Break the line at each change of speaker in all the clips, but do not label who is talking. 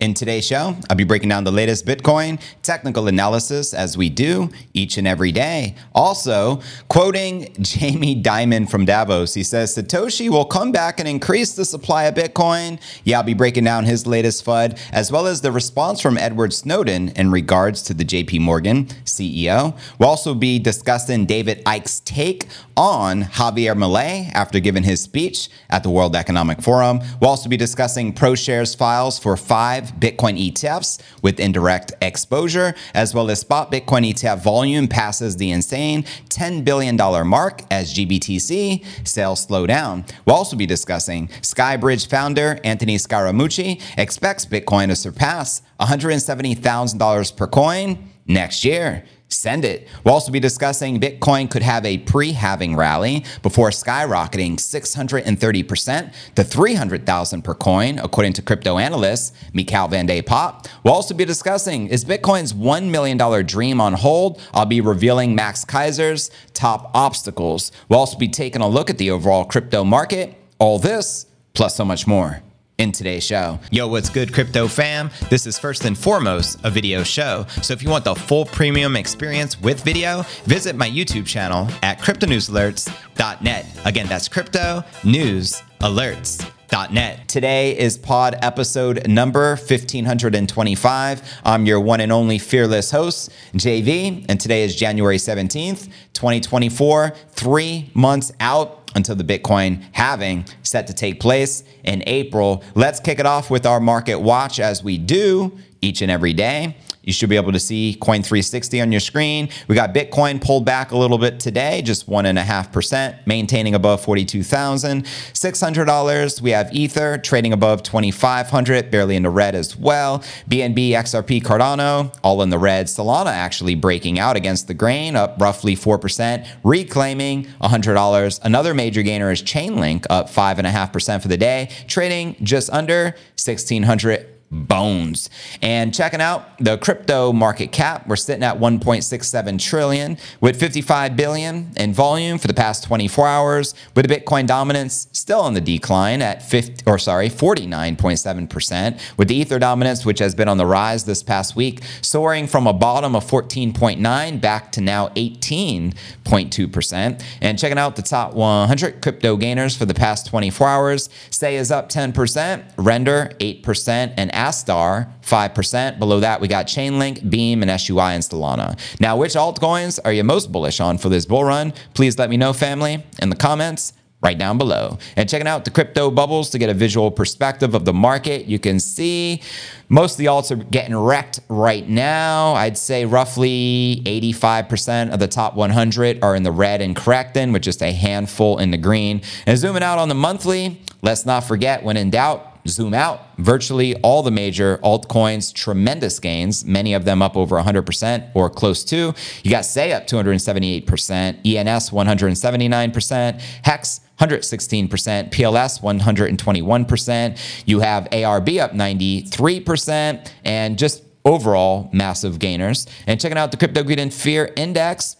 In today's show, I'll be breaking down the latest Bitcoin technical analysis as we do each and every day. Also, quoting Jamie Dimon from Davos, he says Satoshi will come back and increase the supply of Bitcoin. Yeah, I'll be breaking down his latest FUD, as well as the response from Edward Snowden in regards to the JP Morgan CEO. We'll also be discussing David Icke's take on Javier Milei after giving his speech at the World Economic Forum. We'll also be discussing ProShares files for five Bitcoin ETFs with indirect exposure, as well as spot Bitcoin ETF volume passes the insane $10 billion mark as GBTC sales slow down. We'll also be discussing Skybridge founder Anthony Scaramucci expects Bitcoin to surpass $170,000 per coin next year. Send it. We'll also be discussing Bitcoin could have a pre halving rally before skyrocketing 630% to 300,000 per coin, according to crypto analyst Michaël van de Poppe. We'll also be discussing is Bitcoin's $1 million dream on hold? I'll be revealing Max Keiser's top obstacles. We'll also be taking a look at the overall crypto market. All this, plus so much more in today's show. Yo, what's good, crypto fam? This is first and foremost a video show. So if you want the full premium experience with video, visit my YouTube channel at cryptonewsalerts.net. Again, that's crypto news alerts. Net. Today is pod episode number 1525. I'm your one and only fearless host, JV, and today is January 17th, 2024, three months out until the Bitcoin halving set to take place in April. Let's kick it off with our market watch as we do each and every day. You should be able to see Coin 360 on your screen. We got Bitcoin pulled back a little bit today, just one and a half percent, maintaining above $42,600. We have Ether trading above 2,500, barely in the red as well. BNB, XRP, Cardano, all in the red. Solana actually breaking out against the grain, up roughly 4%, reclaiming $100. Another major gainer is Chainlink, up 5.5% for the day, trading just under 1,600 bones. And checking out the crypto market cap, we're sitting at 1.67 trillion with 55 billion in volume for the past 24 hours, with the Bitcoin dominance still on the decline at 50 or sorry, 49.7%, with the Ether dominance which has been on the rise this past week, soaring from a bottom of 14.9 back to now 18.2%. And checking out the top 100 crypto gainers for the past 24 hours, Sei is up 10%, Render 8% and Astar, 5%. Below that, we got Chainlink, Beam, and SUI and Solana. Now, which altcoins are you most bullish on for this bull run? Please let me know, family, in the comments right down below. And checking out the crypto bubbles to get a visual perspective of the market, you can see most of the alts are getting wrecked right now. I'd say roughly 85% of the top 100 are in the red and correcting, with just a handful in the green. And zooming out on the monthly, let's not forget when in doubt, zoom out, virtually all the major altcoins, tremendous gains, many of them up over 100% or close to. You got Sei up 278%, ENS 179%, Hex 116%, PLS 121%. You have ARB up 93%, and just overall massive gainers. And checking out the Crypto Greed and Fear Index,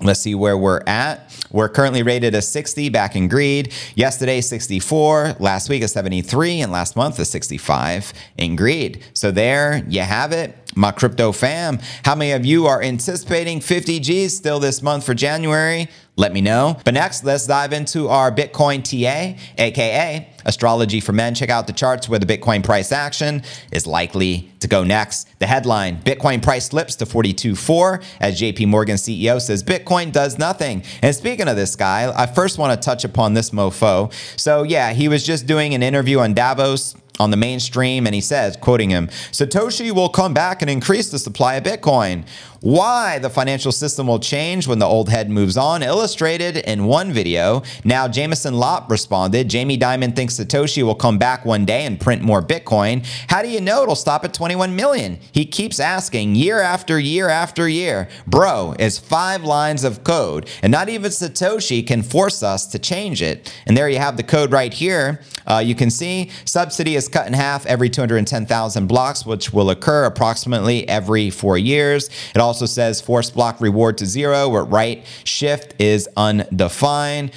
Let's see where we're at. We're currently rated a 60 back in greed. Yesterday, 64. Last week, a 73. And last month, a 65 in greed. So there you have it. My crypto fam. How many of you are anticipating 50 G's still this month for January? Let me know. But next, let's dive into our Bitcoin TA, aka Astrology for Men. Check out the charts where the Bitcoin price action is likely to go next. The headline Bitcoin price slips to 42.4 as JP Morgan CEO says Bitcoin does nothing. And speaking of this guy, I first want to touch upon this mofo. So, yeah, he was just doing an interview on Davos on the mainstream and he says quoting him satoshi will come back and increase the supply of bitcoin why the financial system will change when the old head moves on, illustrated in one video. Now, Jameson Lopp responded Jamie Dimon thinks Satoshi will come back one day and print more Bitcoin. How do you know it'll stop at 21 million? He keeps asking year after year after year. Bro, it's five lines of code, and not even Satoshi can force us to change it. And there you have the code right here. Uh, you can see subsidy is cut in half every 210,000 blocks, which will occur approximately every four years. It also says force block reward to zero, where right shift is undefined.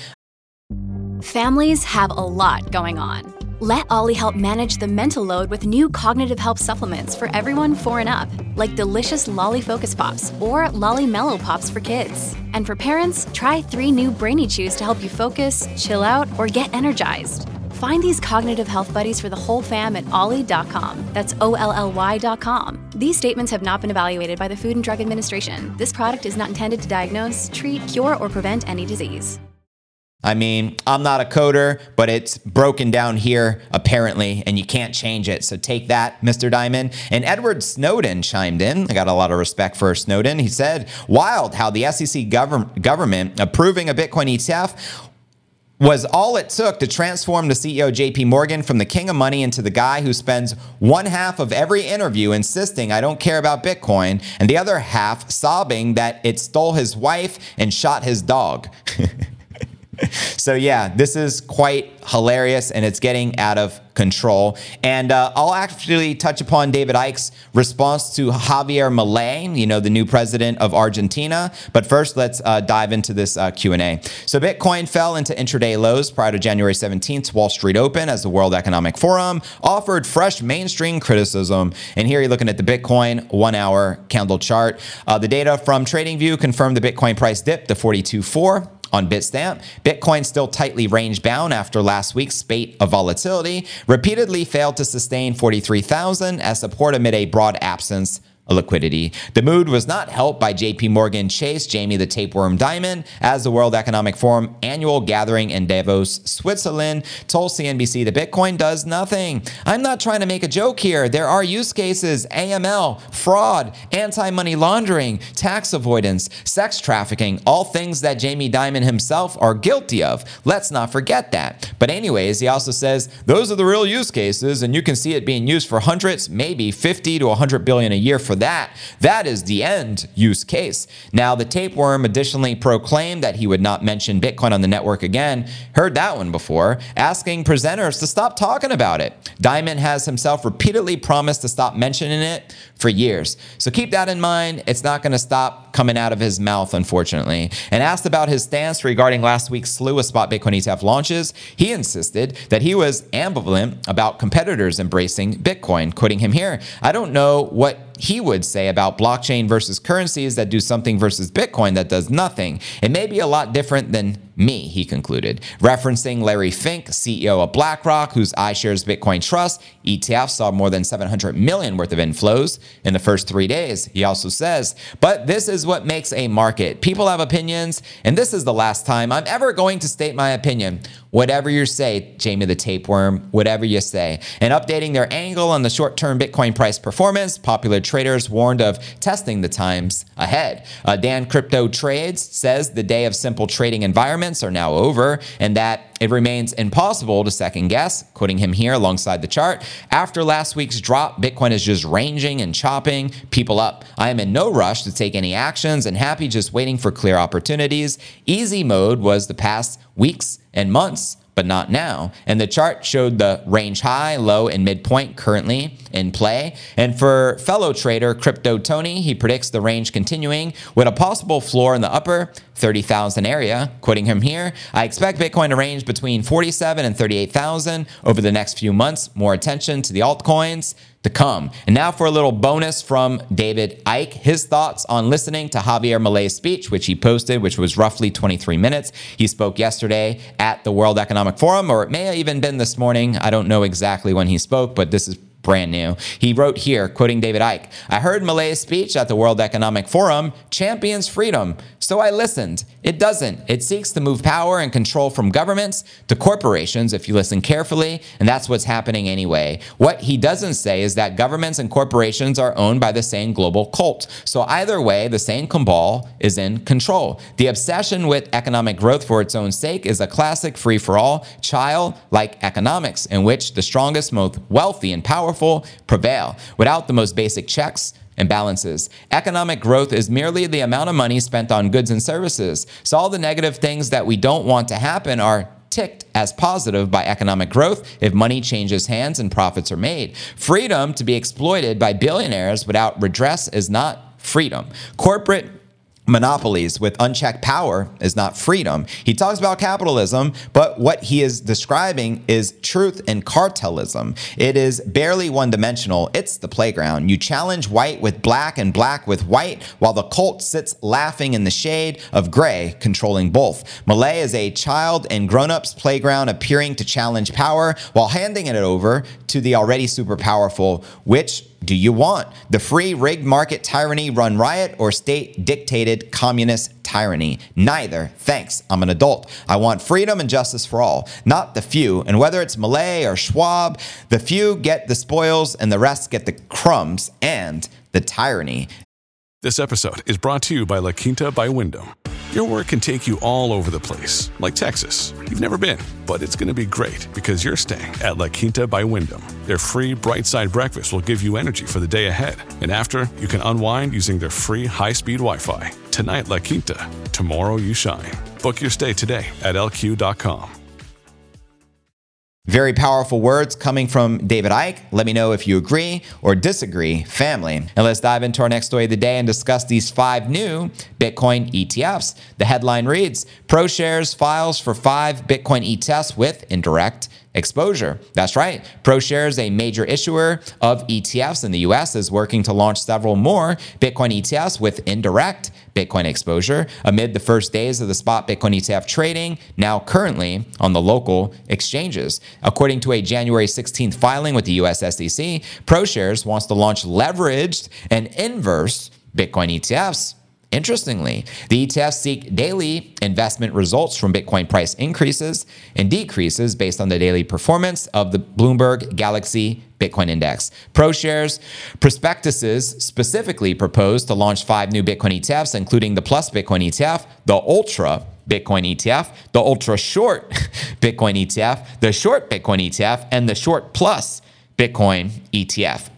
Families have a lot going on. Let OLLY help manage the mental load with new cognitive help supplements for everyone four and up, like delicious Lolly Focus Pops or Lolly Mellow Pops for kids. And for parents, try three new Brainy Chews to help you focus, chill out, or get energized. Find these cognitive health buddies for the whole fam at olly.com. That's O L L Y.com. These statements have not been evaluated by the Food and Drug Administration. This product is not intended to diagnose, treat, cure, or prevent any disease.
I mean, I'm not a coder, but it's broken down here apparently, and you can't change it. So take that, Mr. Dimon. And Edward Snowden chimed in. I got a lot of respect for Snowden. He said, Wild how the SEC gov- government approving a Bitcoin ETF was all it took to transform the CEO JP Morgan from the king of money into the guy who spends one half of every interview insisting I don't care about Bitcoin and the other half sobbing that it stole his wife and shot his dog. so yeah, this is quite hilarious and it's getting out of control. And uh, I'll actually touch upon David Icke's response to Javier Milei, you know, the new president of Argentina. But first, let's uh, dive into this uh, Q&A. So Bitcoin fell into intraday lows prior to January 17th Wall Street Open as the World Economic Forum offered fresh mainstream criticism. And here you're looking at the Bitcoin one-hour candle chart. Uh, the data from TradingView confirmed the Bitcoin price dipped to 42.4 on Bitstamp, Bitcoin still tightly range bound after last week's spate of volatility, repeatedly failed to sustain 43,000 as support amid a broad absence liquidity. The mood was not helped by JP Morgan Chase, Jamie the Tapeworm Dimon, as the World Economic Forum annual gathering in Davos, Switzerland, told CNBC that Bitcoin does nothing. I'm not trying to make a joke here. There are use cases AML, fraud, anti money laundering, tax avoidance, sex trafficking, all things that Jamie Dimon himself are guilty of. Let's not forget that. But, anyways, he also says those are the real use cases, and you can see it being used for hundreds, maybe 50 to 100 billion a year for that. That is the end use case. Now, the tapeworm additionally proclaimed that he would not mention Bitcoin on the network again. Heard that one before, asking presenters to stop talking about it. Dimon has himself repeatedly promised to stop mentioning it for years. So keep that in mind. It's not going to stop coming out of his mouth, unfortunately. And asked about his stance regarding last week's slew of spot Bitcoin ETF launches, he insisted that he was ambivalent about competitors embracing Bitcoin. Quoting him here, I don't know what he would say about blockchain versus currencies that do something versus Bitcoin that does nothing. It may be a lot different than me, he concluded. Referencing Larry Fink, CEO of BlackRock, whose iShares Bitcoin Trust ETF saw more than 700 million worth of inflows in the first three days. He also says, but this is what makes a market. People have opinions, and this is the last time I'm ever going to state my opinion. Whatever you say, Jamie the tapeworm, whatever you say. And updating their angle on the short term Bitcoin price performance, popular traders warned of testing the times ahead. Uh, Dan Crypto Trades says the day of simple trading environments are now over and that it remains impossible to second guess, quoting him here alongside the chart. After last week's drop, Bitcoin is just ranging and chopping people up. I am in no rush to take any actions and happy just waiting for clear opportunities. Easy mode was the past weeks and months but not now. And the chart showed the range high, low, and midpoint currently in play. And for fellow trader Crypto Tony, he predicts the range continuing with a possible floor in the upper 30,000 area. Quoting him here, I expect Bitcoin to range between 47 and 38,000 over the next few months. More attention to the altcoins to come. And now for a little bonus from David Icke, his thoughts on listening to Javier Milei's speech, which he posted, which was roughly 23 minutes. He spoke yesterday at the World Economic Forum, or it may have even been this morning. I don't know exactly when he spoke, but this is brand new. He wrote here, quoting David Icke I heard Milei's speech at the World Economic Forum champions freedom, so I listened. It doesn't. It seeks to move power and control from governments to corporations, if you listen carefully, and that's what's happening anyway. What he doesn't say is that governments and corporations are owned by the same global cult. So either way, the same cabal is in control. The obsession with economic growth for its own sake is a classic free for all, child like economics, in which the strongest, most wealthy, and powerful prevail without the most basic checks and balances. Economic growth is merely the amount of money spent on goods and services. So all the negative things that we don't want to happen are ticked as positive by economic growth if money changes hands and profits are made. Freedom to be exploited by billionaires without redress is not freedom. Corporate monopolies with unchecked power is not freedom. He talks about capitalism, but what he is describing is truth and cartelism. It is barely one dimensional, it's the playground. You challenge white with black and black with white, while the cult sits laughing in the shade of gray, controlling both. Milei is a child and grown ups playground appearing to challenge power while handing it over to the already super powerful, which do you want? The free rigged market tyranny run riot or state dictated communist tyranny? Neither. Thanks. I'm an adult. I want freedom and justice for all, not the few. And whether it's Milei or Schwab, the few get the spoils and the rest get the crumbs and the tyranny.
This episode is brought to you by La Quinta by Wyndham. Your work can take you all over the place, like Texas. You've never been, but it's going to be great because you're staying at La Quinta by Wyndham. Their free bright side breakfast will give you energy for the day ahead. And after, you can unwind using their free high speed Wi Fi. Tonight, La Quinta. Tomorrow, you shine. Book your stay today at lq.com.
Very powerful words coming from David Icke. Let me know if you agree or disagree, family. And let's dive into our next story of the day and discuss these five new Bitcoin ETFs. The headline reads ProShares files for five Bitcoin ETFs with indirect exposure. That's right. ProShares, a major issuer of ETFs in the US, is working to launch several more Bitcoin ETFs with indirect Bitcoin exposure amid the first days of the spot Bitcoin ETF trading, now currently on the local exchanges. According to a January 16th filing with the US SEC, ProShares wants to launch leveraged and inverse Bitcoin ETFs Interestingly, the ETFs seek daily investment results from Bitcoin price increases and decreases based on the daily performance of the Bloomberg Galaxy Bitcoin Index. ProShares prospectuses specifically propose to launch five new Bitcoin ETFs, including the Plus Bitcoin ETF, the Ultra Bitcoin ETF, the Ultra Short Bitcoin ETF, the Short Bitcoin ETF, and the Short Plus Bitcoin ETF.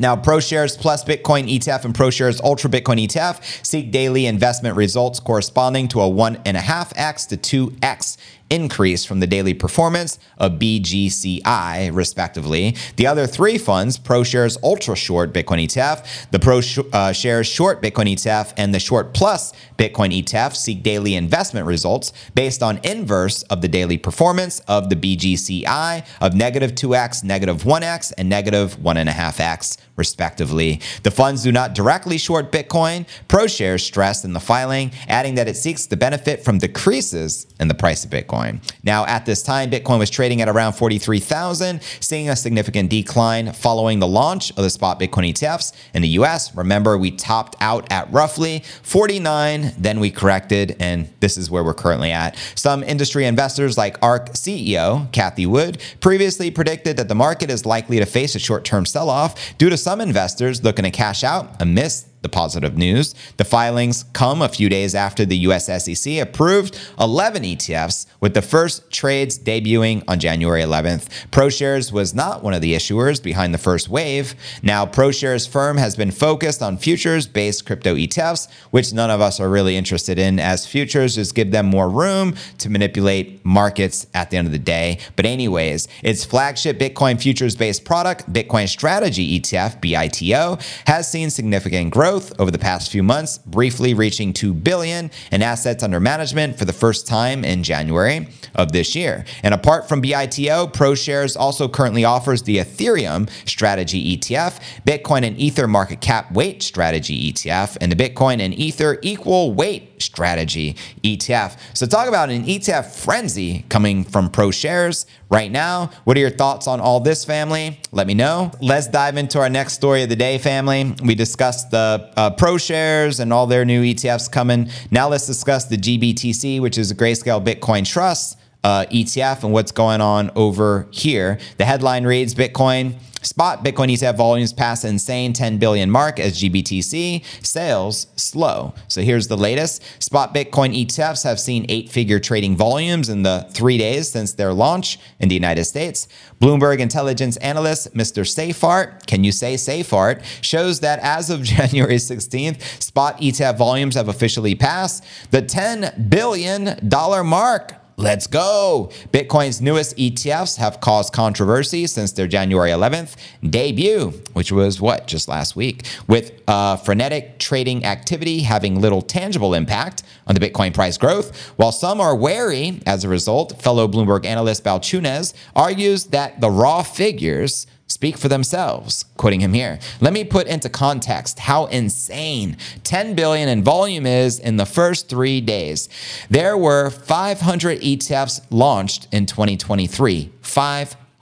Now, ProShares Plus Bitcoin ETF and ProShares Ultra Bitcoin ETF seek daily investment results corresponding to a 1.5x to 2x increase from the daily performance of BGCI, respectively. The other three funds, ProShares Ultra Short Bitcoin ETF, the ProShares uh, Short Bitcoin ETF, and the Short Plus Bitcoin ETF, seek daily investment results based on inverse of the daily performance of the BGCI of negative 2x, negative 1x, and negative 1.5x, respectively. The funds do not directly short Bitcoin. ProShares stressed in the filing, adding that it seeks to benefit from decreases in the price of Bitcoin. Bitcoin. Now, at this time, Bitcoin was trading at around 43,000, seeing a significant decline following the launch of the spot Bitcoin ETFs in the US. Remember, we topped out at roughly 49, then we corrected, and this is where we're currently at. Some industry investors, like ARK CEO Cathie Wood, previously predicted that the market is likely to face a short term sell off due to some investors looking to cash out amidst the positive news. The filings come a few days after the US SEC approved 11 ETFs, with the first trades debuting on January 11th. ProShares was not one of the issuers behind the first wave. Now, ProShares firm has been focused on futures based crypto ETFs, which none of us are really interested in, as futures just give them more room to manipulate markets at the end of the day. But, anyways, its flagship Bitcoin futures based product, Bitcoin Strategy ETF, BITO, has seen significant growth growth over the past few months, briefly reaching 2 billion in assets under management for the first time in January of this year. And apart from BITO, ProShares also currently offers the Ethereum strategy ETF, Bitcoin and Ether market cap weight strategy ETF, and the Bitcoin and Ether equal weight strategy ETF. So talk about an ETF frenzy coming from ProShares right now. What are your thoughts on all this, family? Let me know. Let's dive into our next story of the day, family. We discussed the uh, ProShares and all their new ETFs coming. Now let's discuss the GBTC, which is a Grayscale Bitcoin Trust uh, ETF, and what's going on over here. The headline reads Bitcoin Spot Bitcoin ETF volumes pass insane 10 billion mark as GBTC sales slow. So here's the latest. Spot Bitcoin ETFs have seen eight figure trading volumes in the three days since their launch in the United States. Bloomberg intelligence analyst Mr. Seyffart, can you say Seyffart, shows that as of January 16th, spot ETF volumes have officially passed the $10 billion mark. Let's go. Bitcoin's newest ETFs have caused controversy since their January 11th debut, which was what, just last week, with uh, frenetic trading activity having little tangible impact on the Bitcoin price growth. While some are wary as a result, fellow Bloomberg analyst Balchunas argues that the raw figures speak for themselves. Quoting him here. Let me put into context how insane 10 billion in volume is in the first 3 days. There were 500 ETFs launched in 2023.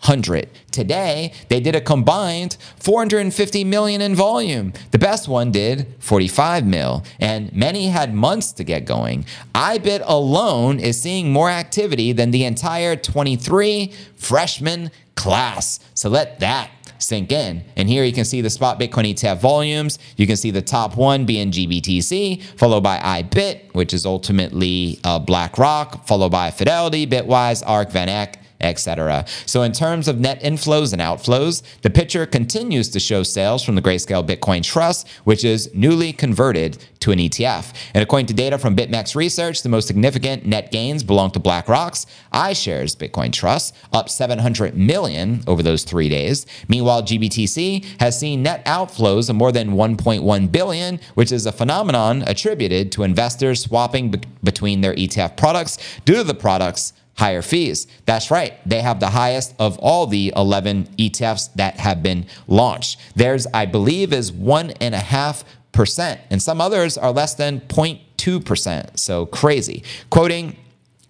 500. Today, they did a combined 450 million in volume. The best one did 45 mil, and many had months to get going. IBIT alone is seeing more activity than the entire 23 freshman class. So let that sink in. And here you can see the spot Bitcoin ETF volumes. You can see the top one being GBTC, followed by IBIT, which is ultimately uh, BlackRock, followed by Fidelity, Bitwise, ARK, VanEck, etc. So, in terms of net inflows and outflows, the picture continues to show sales from the Grayscale Bitcoin Trust, which is newly converted to an ETF. And according to data from BitMEX Research, the most significant net gains belong to BlackRock's iShares Bitcoin Trust, up 700 million over those three days. Meanwhile, GBTC has seen net outflows of more than 1.1 billion, which is a phenomenon attributed to investors swapping be- between their ETF products due to the products higher fees. That's right. They have the highest of all the 11 ETFs that have been launched. Theirs, I believe, is one and a half percent, and some others are less than 0.2 percent. So crazy. Quoting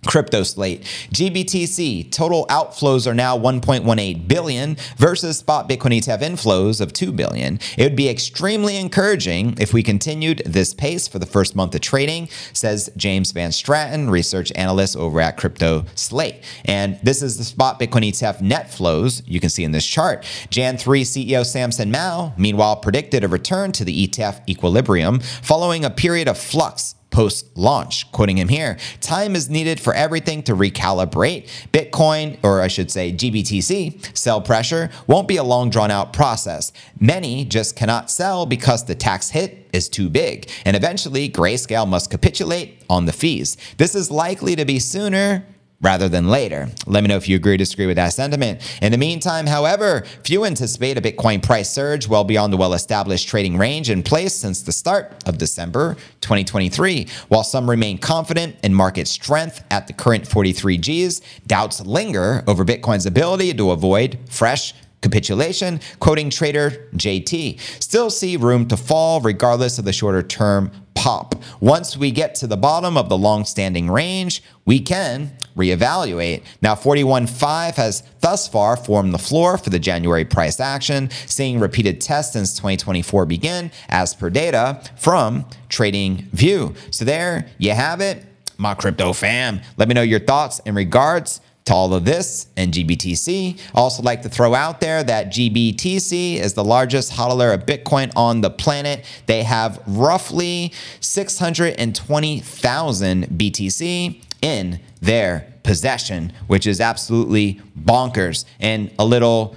Crypto slate. GBTC total outflows are now 1.18 billion versus spot Bitcoin ETF inflows of 2 billion. It would be extremely encouraging if we continued this pace for the first month of trading, says James Van Straten, research analyst over at Crypto Slate. And this is the spot Bitcoin ETF net flows you can see in this chart. Jan 3 CEO Samson Mow, meanwhile, predicted a return to the ETF equilibrium following a period of flux post launch. Quoting him here time is needed for everything to recalibrate. Bitcoin, or I should say GBTC, sell pressure won't be a long drawn out process. Many just cannot sell because the tax hit is too big. And eventually, Grayscale must capitulate on the fees. This is likely to be sooner rather than later. Let me know if you agree or disagree with that sentiment. In the meantime, however, few anticipate a Bitcoin price surge well beyond the well established trading range in place since the start of December 2023. While some remain confident in market strength at the current 43 Gs, doubts linger over Bitcoin's ability to avoid fresh capitulation, quoting trader JT. Still see room to fall regardless of the shorter term pop. Once we get to the bottom of the long standing range, we can reevaluate. Now, 41.5 has thus far formed the floor for the January price action, seeing repeated tests since 2024 begin, as per data from Trading View. So, there you have it, my crypto fam. Let me know your thoughts in regards to all of this and GBTC. Also like to throw out there that GBTC is the largest hodler of Bitcoin on the planet. They have roughly 620,000 BTC in their possession, which is absolutely bonkers. And a little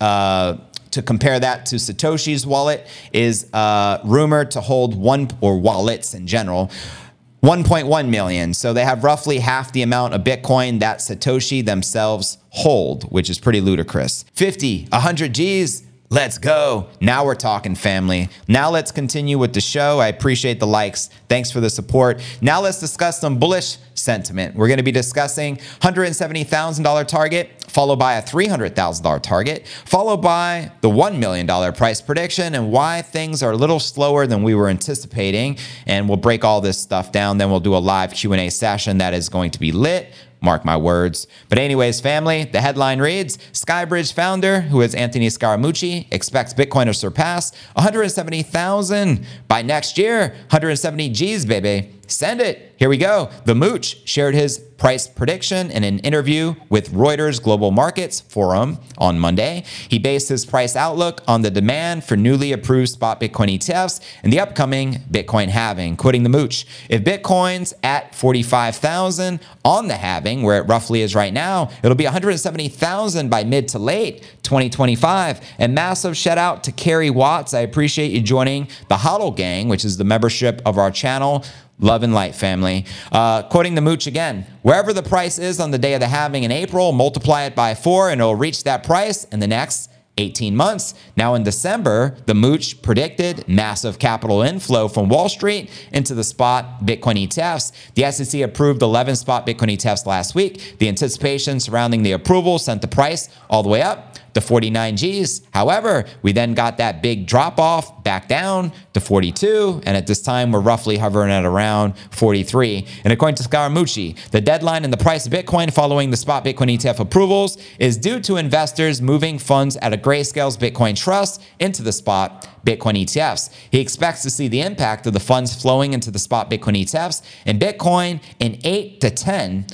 uh, to compare that to Satoshi's wallet is uh, rumored to hold one or wallets in general 1.1 million. So they have roughly half the amount of Bitcoin that Satoshi themselves hold, which is pretty ludicrous. 50, 100 G's, Let's go. Now we're talking family. Now let's continue with the show. I appreciate the likes. Thanks for the support. Now let's discuss some bullish sentiment. We're going to be discussing $170,000 target, followed by a $300,000 target, followed by the $1 million price prediction and why things are a little slower than we were anticipating. And we'll break all this stuff down. Then we'll do a live Q&A session that is going to be lit. Mark my words. But, anyways, family, the headline reads Skybridge founder, who is Anthony Scaramucci, expects Bitcoin to surpass 170,000 by next year. 170 G's, baby. Send it. Here we go. The Mooch shared his price prediction in an interview with Reuters Global Markets Forum on Monday. He based his price outlook on the demand for newly approved spot Bitcoin ETFs and the upcoming Bitcoin halving. Quoting the Mooch, if Bitcoin's at 45,000 on the halving, where it roughly is right now, it'll be 170,000 by mid to late 2025. And massive shout out to Kerry Watts. I appreciate you joining the Hodl Gang, which is the membership of our channel. Love and light, family. Uh, quoting the mooch again wherever the price is on the day of the halving in April, multiply it by four, and it'll reach that price in the next 18 months. Now, in December, the Mooch predicted massive capital inflow from Wall Street into the spot Bitcoin ETFs. The SEC approved 11 spot Bitcoin ETFs last week. The anticipation surrounding the approval sent the price all the way up to 49 Gs. However, we then got that big drop off back down to 42. And at this time, we're roughly hovering at around 43. And according to Scaramucci, the deadline in the price of Bitcoin following the spot Bitcoin ETF approvals is due to investors moving funds out of Grayscale's Bitcoin Trust into the spot Bitcoin ETFs. He expects to see the impact of the funds flowing into the spot Bitcoin ETFs and Bitcoin in 8 to 10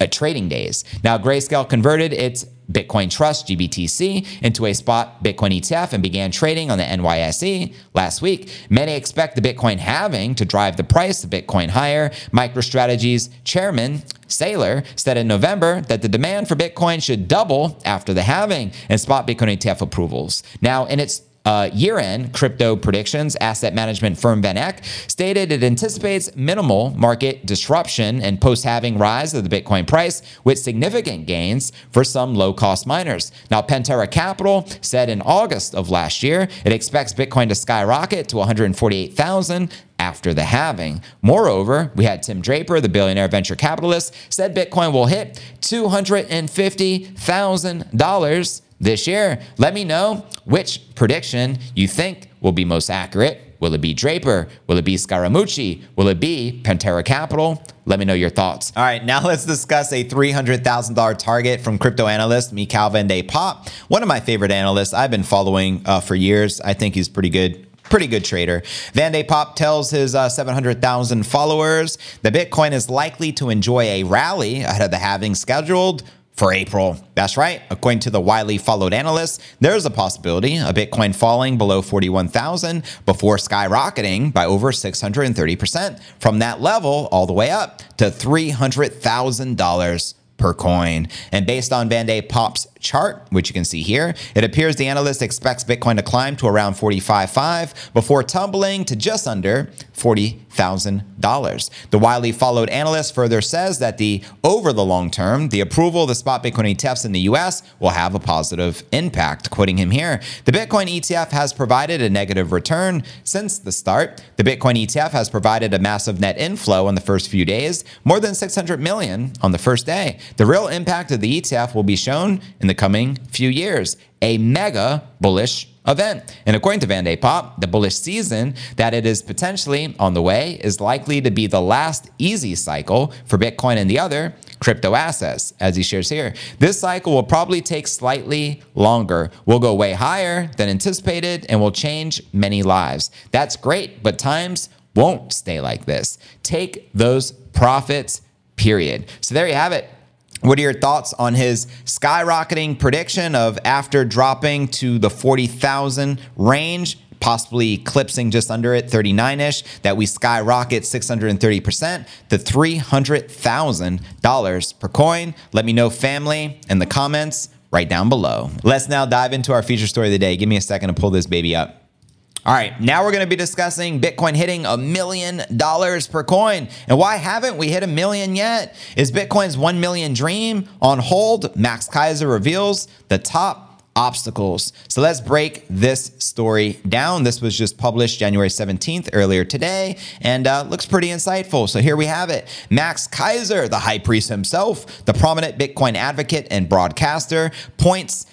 uh, trading days. Now, Grayscale converted its Bitcoin Trust GBTC into a spot Bitcoin ETF and began trading on the NYSE last week. Many expect the Bitcoin halving to drive the price of Bitcoin higher. MicroStrategy's chairman Saylor said in November that the demand for Bitcoin should double after the halving and spot Bitcoin ETF approvals. Now, in its uh, year end crypto predictions, asset management firm VanEck stated it anticipates minimal market disruption and post halving rise of the Bitcoin price with significant gains for some low cost miners. Now, Pantera Capital said in August of last year it expects Bitcoin to skyrocket to 148,000 after the halving. Moreover, we had Tim Draper, the billionaire venture capitalist, said Bitcoin will hit $250,000 this year. Let me know which prediction you think will be most accurate. Will it be Draper? Will it be Scaramucci? Will it be Pantera Capital? Let me know your thoughts. All right, now let's discuss a $300,000 target from crypto analyst Michaël van de Poppe, one of my favorite analysts I've been following uh, for years. I think he's pretty good pretty good trader. Van de Poppe tells his uh, 700,000 followers that Bitcoin is likely to enjoy a rally ahead of the halving scheduled for April. That's right. According to the widely followed analysts, there's a possibility of Bitcoin falling below 41,000 before skyrocketing by over 630% from that level all the way up to $300,000 per coin. And based on Van de Poppe's chart, which you can see here, it appears the analyst expects Bitcoin to climb to around 45.5 before tumbling to just under $40,000. The widely followed analyst further says that the over the long term, the approval of the spot Bitcoin ETFs in the US will have a positive impact. Quoting him here, the Bitcoin ETF has provided a negative return since the start. The Bitcoin ETF has provided a massive net inflow in the first few days, more than 600 million on the first day. The real impact of the ETF will be shown in the coming few years. A mega bullish event. And according to Van de Poppe, the bullish season that it is potentially on the way is likely to be the last easy cycle for Bitcoin and the other crypto assets, as he shares here. This cycle will probably take slightly longer, will go way higher than anticipated, and will change many lives. That's great, but times won't stay like this. Take those profits, period. So there you have it. What are your thoughts on his skyrocketing prediction of after dropping to the 40,000 range? Possibly eclipsing just under it, 39 ish, that we skyrocket 630% to $300,000 per coin. Let me know, family, in the comments right down below. Let's now dive into our feature story of the day. Give me a second to pull this baby up. All right, now we're going to be discussing Bitcoin hitting a million dollars per coin. And why haven't we hit a million yet? Is Bitcoin's 1 million dream on hold? Max Keiser reveals the top obstacles. So let's break this story down. This was just published January 17th earlier today and uh, looks pretty insightful. So here we have it. Max Keiser, the high priest himself, the prominent Bitcoin advocate and broadcaster, points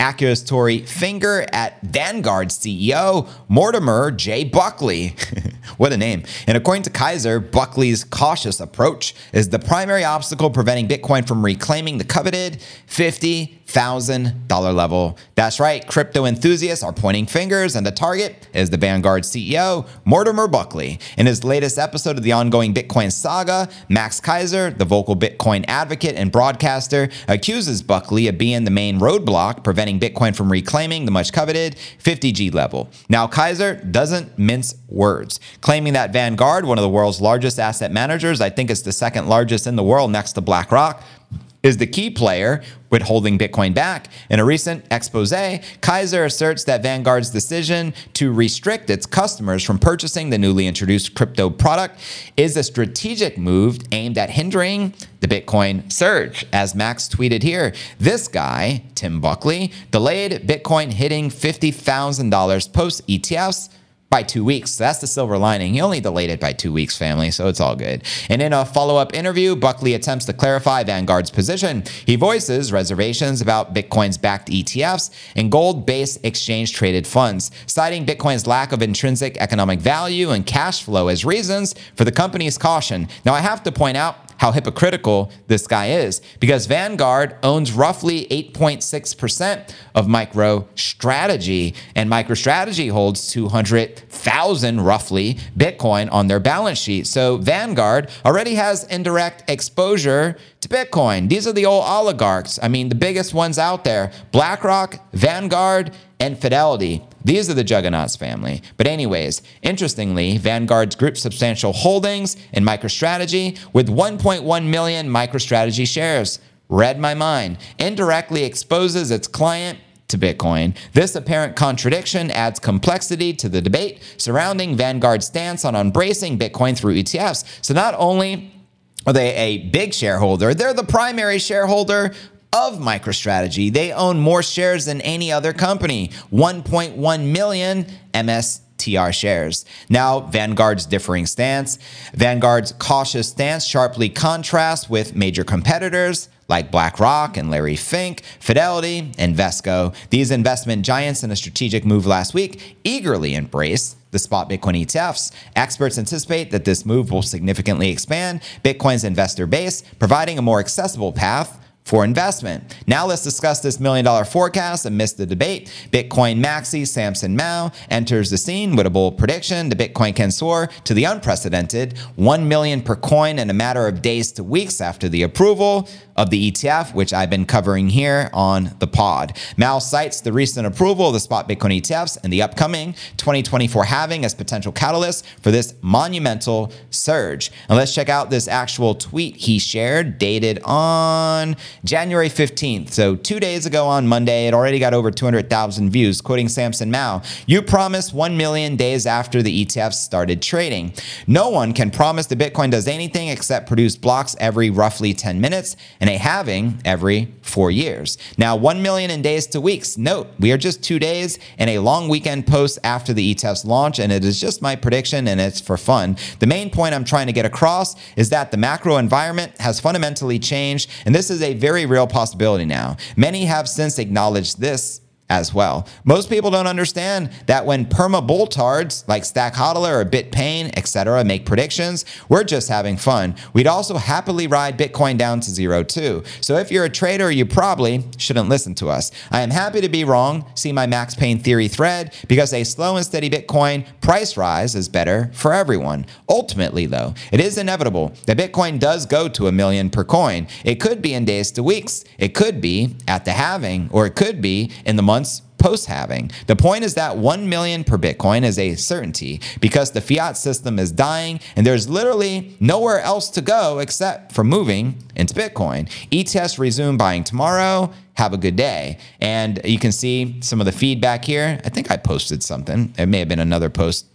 accusatory finger at Vanguard CEO Mortimer J. Buckley. what a name. And according to Keiser, Buckley's cautious approach is the primary obstacle preventing Bitcoin from reclaiming the coveted 50 $1,000 level. That's right, crypto enthusiasts are pointing fingers, and the target is the Vanguard CEO, Mortimer Buckley. In his latest episode of the ongoing Bitcoin saga, Max Keiser, the vocal Bitcoin advocate and broadcaster, accuses Buckley of being the main roadblock preventing Bitcoin from reclaiming the much coveted 50G level. Now, Keiser doesn't mince words, claiming that Vanguard, one of the world's largest asset managers, I think it's the second largest in the world next to BlackRock, is the key player with holding Bitcoin back. In a recent expose, Keiser asserts that Vanguard's decision to restrict its customers from purchasing the newly introduced crypto product is a strategic move aimed at hindering the Bitcoin surge. As Max tweeted here, this guy, Tim Buckley, delayed Bitcoin hitting $50,000 post ETFs by two weeks. That's the silver lining. He only delayed it by two weeks, family, so it's all good. And in a follow up interview, Buckley attempts to clarify Vanguard's position. He voices reservations about Bitcoin's backed ETFs and gold based exchange traded funds, citing Bitcoin's lack of intrinsic economic value and cash flow as reasons for the company's caution. Now, I have to point out how hypocritical this guy is because Vanguard owns roughly 8.6% of MicroStrategy, and MicroStrategy holds 200,000 roughly Bitcoin on their balance sheet. So Vanguard already has indirect exposure to Bitcoin. These are the old oligarchs. I mean, the biggest ones out there BlackRock, Vanguard, and Fidelity. These are the Juggernauts family. But, anyways, interestingly, Vanguard's group substantial holdings in MicroStrategy with 1.1 million MicroStrategy shares. Read my mind. Indirectly exposes its client to Bitcoin. This apparent contradiction adds complexity to the debate surrounding Vanguard's stance on embracing Bitcoin through ETFs. So, not only are they a big shareholder, they're the primary shareholder of MicroStrategy. They own more shares than any other company 1.1 million MSTR shares. Now, Vanguard's differing stance. Vanguard's cautious stance sharply contrasts with major competitors like BlackRock and Larry Fink, Fidelity, and Invesco. These investment giants, in a strategic move last week, eagerly embrace the spot Bitcoin ETFs. Experts anticipate that this move will significantly expand Bitcoin's investor base, providing a more accessible path for investment. Now let's discuss this million dollar forecast amidst the debate. Bitcoin maxi Samson Mow enters the scene with a bold prediction. The Bitcoin can soar to the unprecedented 1 million per coin in a matter of days to weeks after the approval of the ETF, which I've been covering here on the pod. Mow cites the recent approval of the spot Bitcoin ETFs and the upcoming 2024 halving as potential catalysts for this monumental surge. And let's check out this actual tweet he shared dated on January 15th. So, two days ago on Monday, it already got over 200,000 views, quoting Samson Mow, You promised 1 million days after the ETFs started trading. No one can promise that Bitcoin does anything except produce blocks every roughly 10 minutes and a halving every four years. Now, 1 million in days to weeks. Note, we are just two days and a long weekend post after the ETFs launch, and it is just my prediction and it's for fun. The main point I'm trying to get across is that the macro environment has fundamentally changed, and this is a very real possibility now. Many have since acknowledged this as well. Most people don't understand that when perma boltards like Stack Hodler or BitPain, etc., make predictions, we're just having fun. We'd also happily ride Bitcoin down to zero too. So if you're a trader, you probably shouldn't listen to us. I am happy to be wrong. See my Max Pain theory thread because a slow and steady Bitcoin price rise is better for everyone. Ultimately, though, it is inevitable that Bitcoin does go to a million per coin. It could be in days to weeks. It could be at the halving, or it could be in the month months post halving. The point is that 1 million per Bitcoin is a certainty because the fiat system is dying and there's literally nowhere else to go except for moving into Bitcoin. ETS resume buying tomorrow. Have a good day. And you can see some of the feedback here. I think I posted something. It may have been another post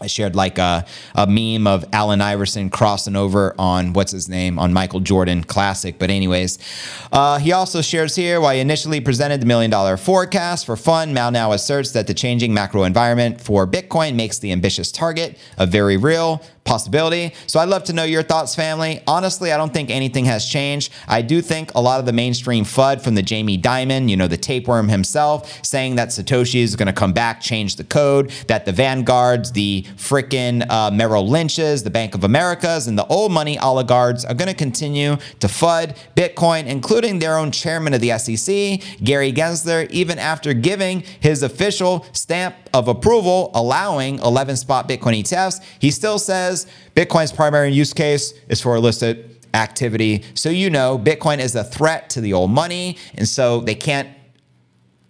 I shared like a, a meme of Allen Iverson crossing over on what's his name on Michael Jordan Classic. But, anyways, uh, he also shares here why he initially presented the million dollar forecast for fun. Mow now asserts that the changing macro environment for Bitcoin makes the ambitious target a very real possibility. So I'd love to know your thoughts, family. Honestly, I don't think anything has changed. I do think a lot of the mainstream FUD from the Jamie Dimon, you know, the tapeworm himself, saying that Satoshi is going to come back, change the code, that the Vanguards, the frickin' uh, Merrill Lynch's, the Bank of America's, and the old money oligarchs are going to continue to FUD Bitcoin, including their own chairman of the SEC, Gary Gensler, even after giving his official stamp of approval allowing 11 spot Bitcoin ETFs. He still says says Bitcoin's primary use case is for illicit activity. So you know Bitcoin is a threat to the old money, and so they can't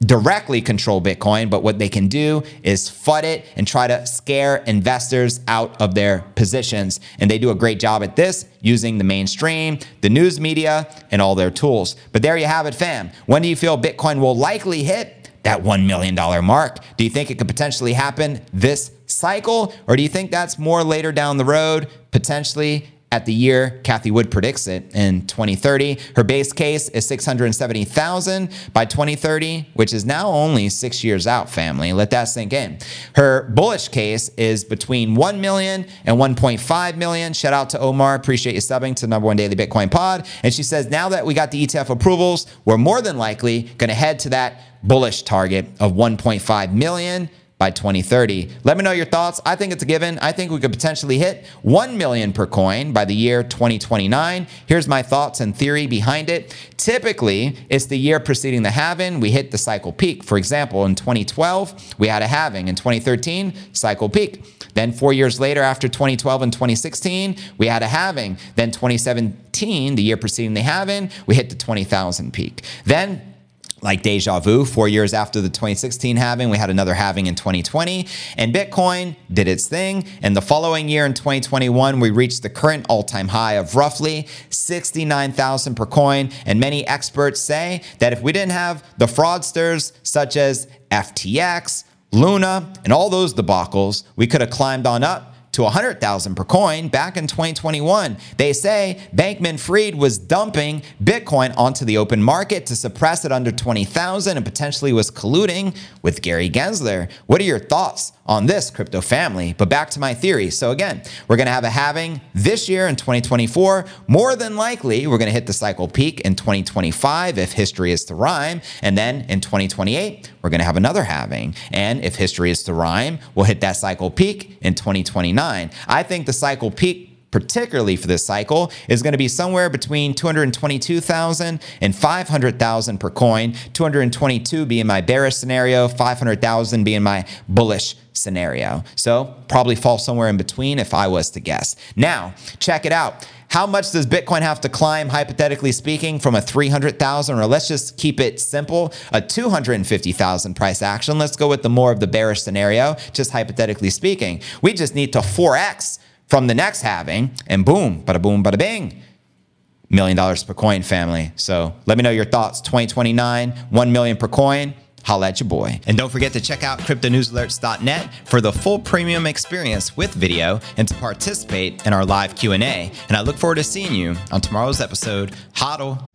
directly control Bitcoin, but what they can do is FUD it and try to scare investors out of their positions. And they do a great job at this using the mainstream, the news media, and all their tools. But there you have it, fam. When do you feel Bitcoin will likely hit that $1 million mark? Do you think it could potentially happen this cycle? Or do you think that's more later down the road, potentially at the year Cathie Wood predicts it in 2030. Her base case is 670,000 by 2030, which is now only six years out, family. Let that sink in. Her bullish case is between 1 million and 1.5 million. Shout out to Omar. Appreciate you subbing to number one daily Bitcoin pod. And she says, now that we got the ETF approvals, we're more than likely going to head to that bullish target of 1.5 million by 2030. Let me know your thoughts. I think it's a given. I think we could potentially hit 1 million per coin by the year 2029. Here's my thoughts and theory behind it. Typically, it's the year preceding the halving, we hit the cycle peak. For example, in 2012, we had a halving. In 2013, cycle peak. Then 4 years later after 2012 and 2016, we had a halving. Then 2017, the year preceding the halving, we hit the 20,000 peak. Then like deja vu, four years after the 2016 halving, we had another halving in 2020, and Bitcoin did its thing. And the following year in 2021, we reached the current all time high of roughly 69,000 per coin. And many experts say that if we didn't have the fraudsters such as FTX, Luna, and all those debacles, we could have climbed on up to 100,000 per coin back in 2021. They say Bankman Fried was dumping Bitcoin onto the open market to suppress it under 20,000 and potentially was colluding with Gary Gensler. What are your thoughts on this crypto family? But back to my theory. So again, we're going to have a halving this year in 2024. More than likely, we're going to hit the cycle peak in 2025 if history is to rhyme. And then in 2028, we're going to have another halving. And if history is to rhyme, we'll hit that cycle peak in 2029. I think the cycle peak particularly for this cycle, is going to be somewhere between 222,000 and 500,000 per coin. 222 being my bearish scenario, 500,000 being my bullish scenario. So probably fall somewhere in between if I was to guess. Now, check it out. How much does Bitcoin have to climb, hypothetically speaking, from a 300,000 or let's just keep it simple, a 250,000 price action? Let's go with the more of the bearish scenario, just hypothetically speaking. We just need to 4x from the next halving, and boom, bada boom, bada bing, million dollars per coin family. So let me know your thoughts. 2029, 1 million per coin. Holla at your boy. And don't forget to check out cryptonewsalerts.net for the full premium experience with video and to participate in our live Q&A. And I look forward to seeing you on tomorrow's episode. Hodl.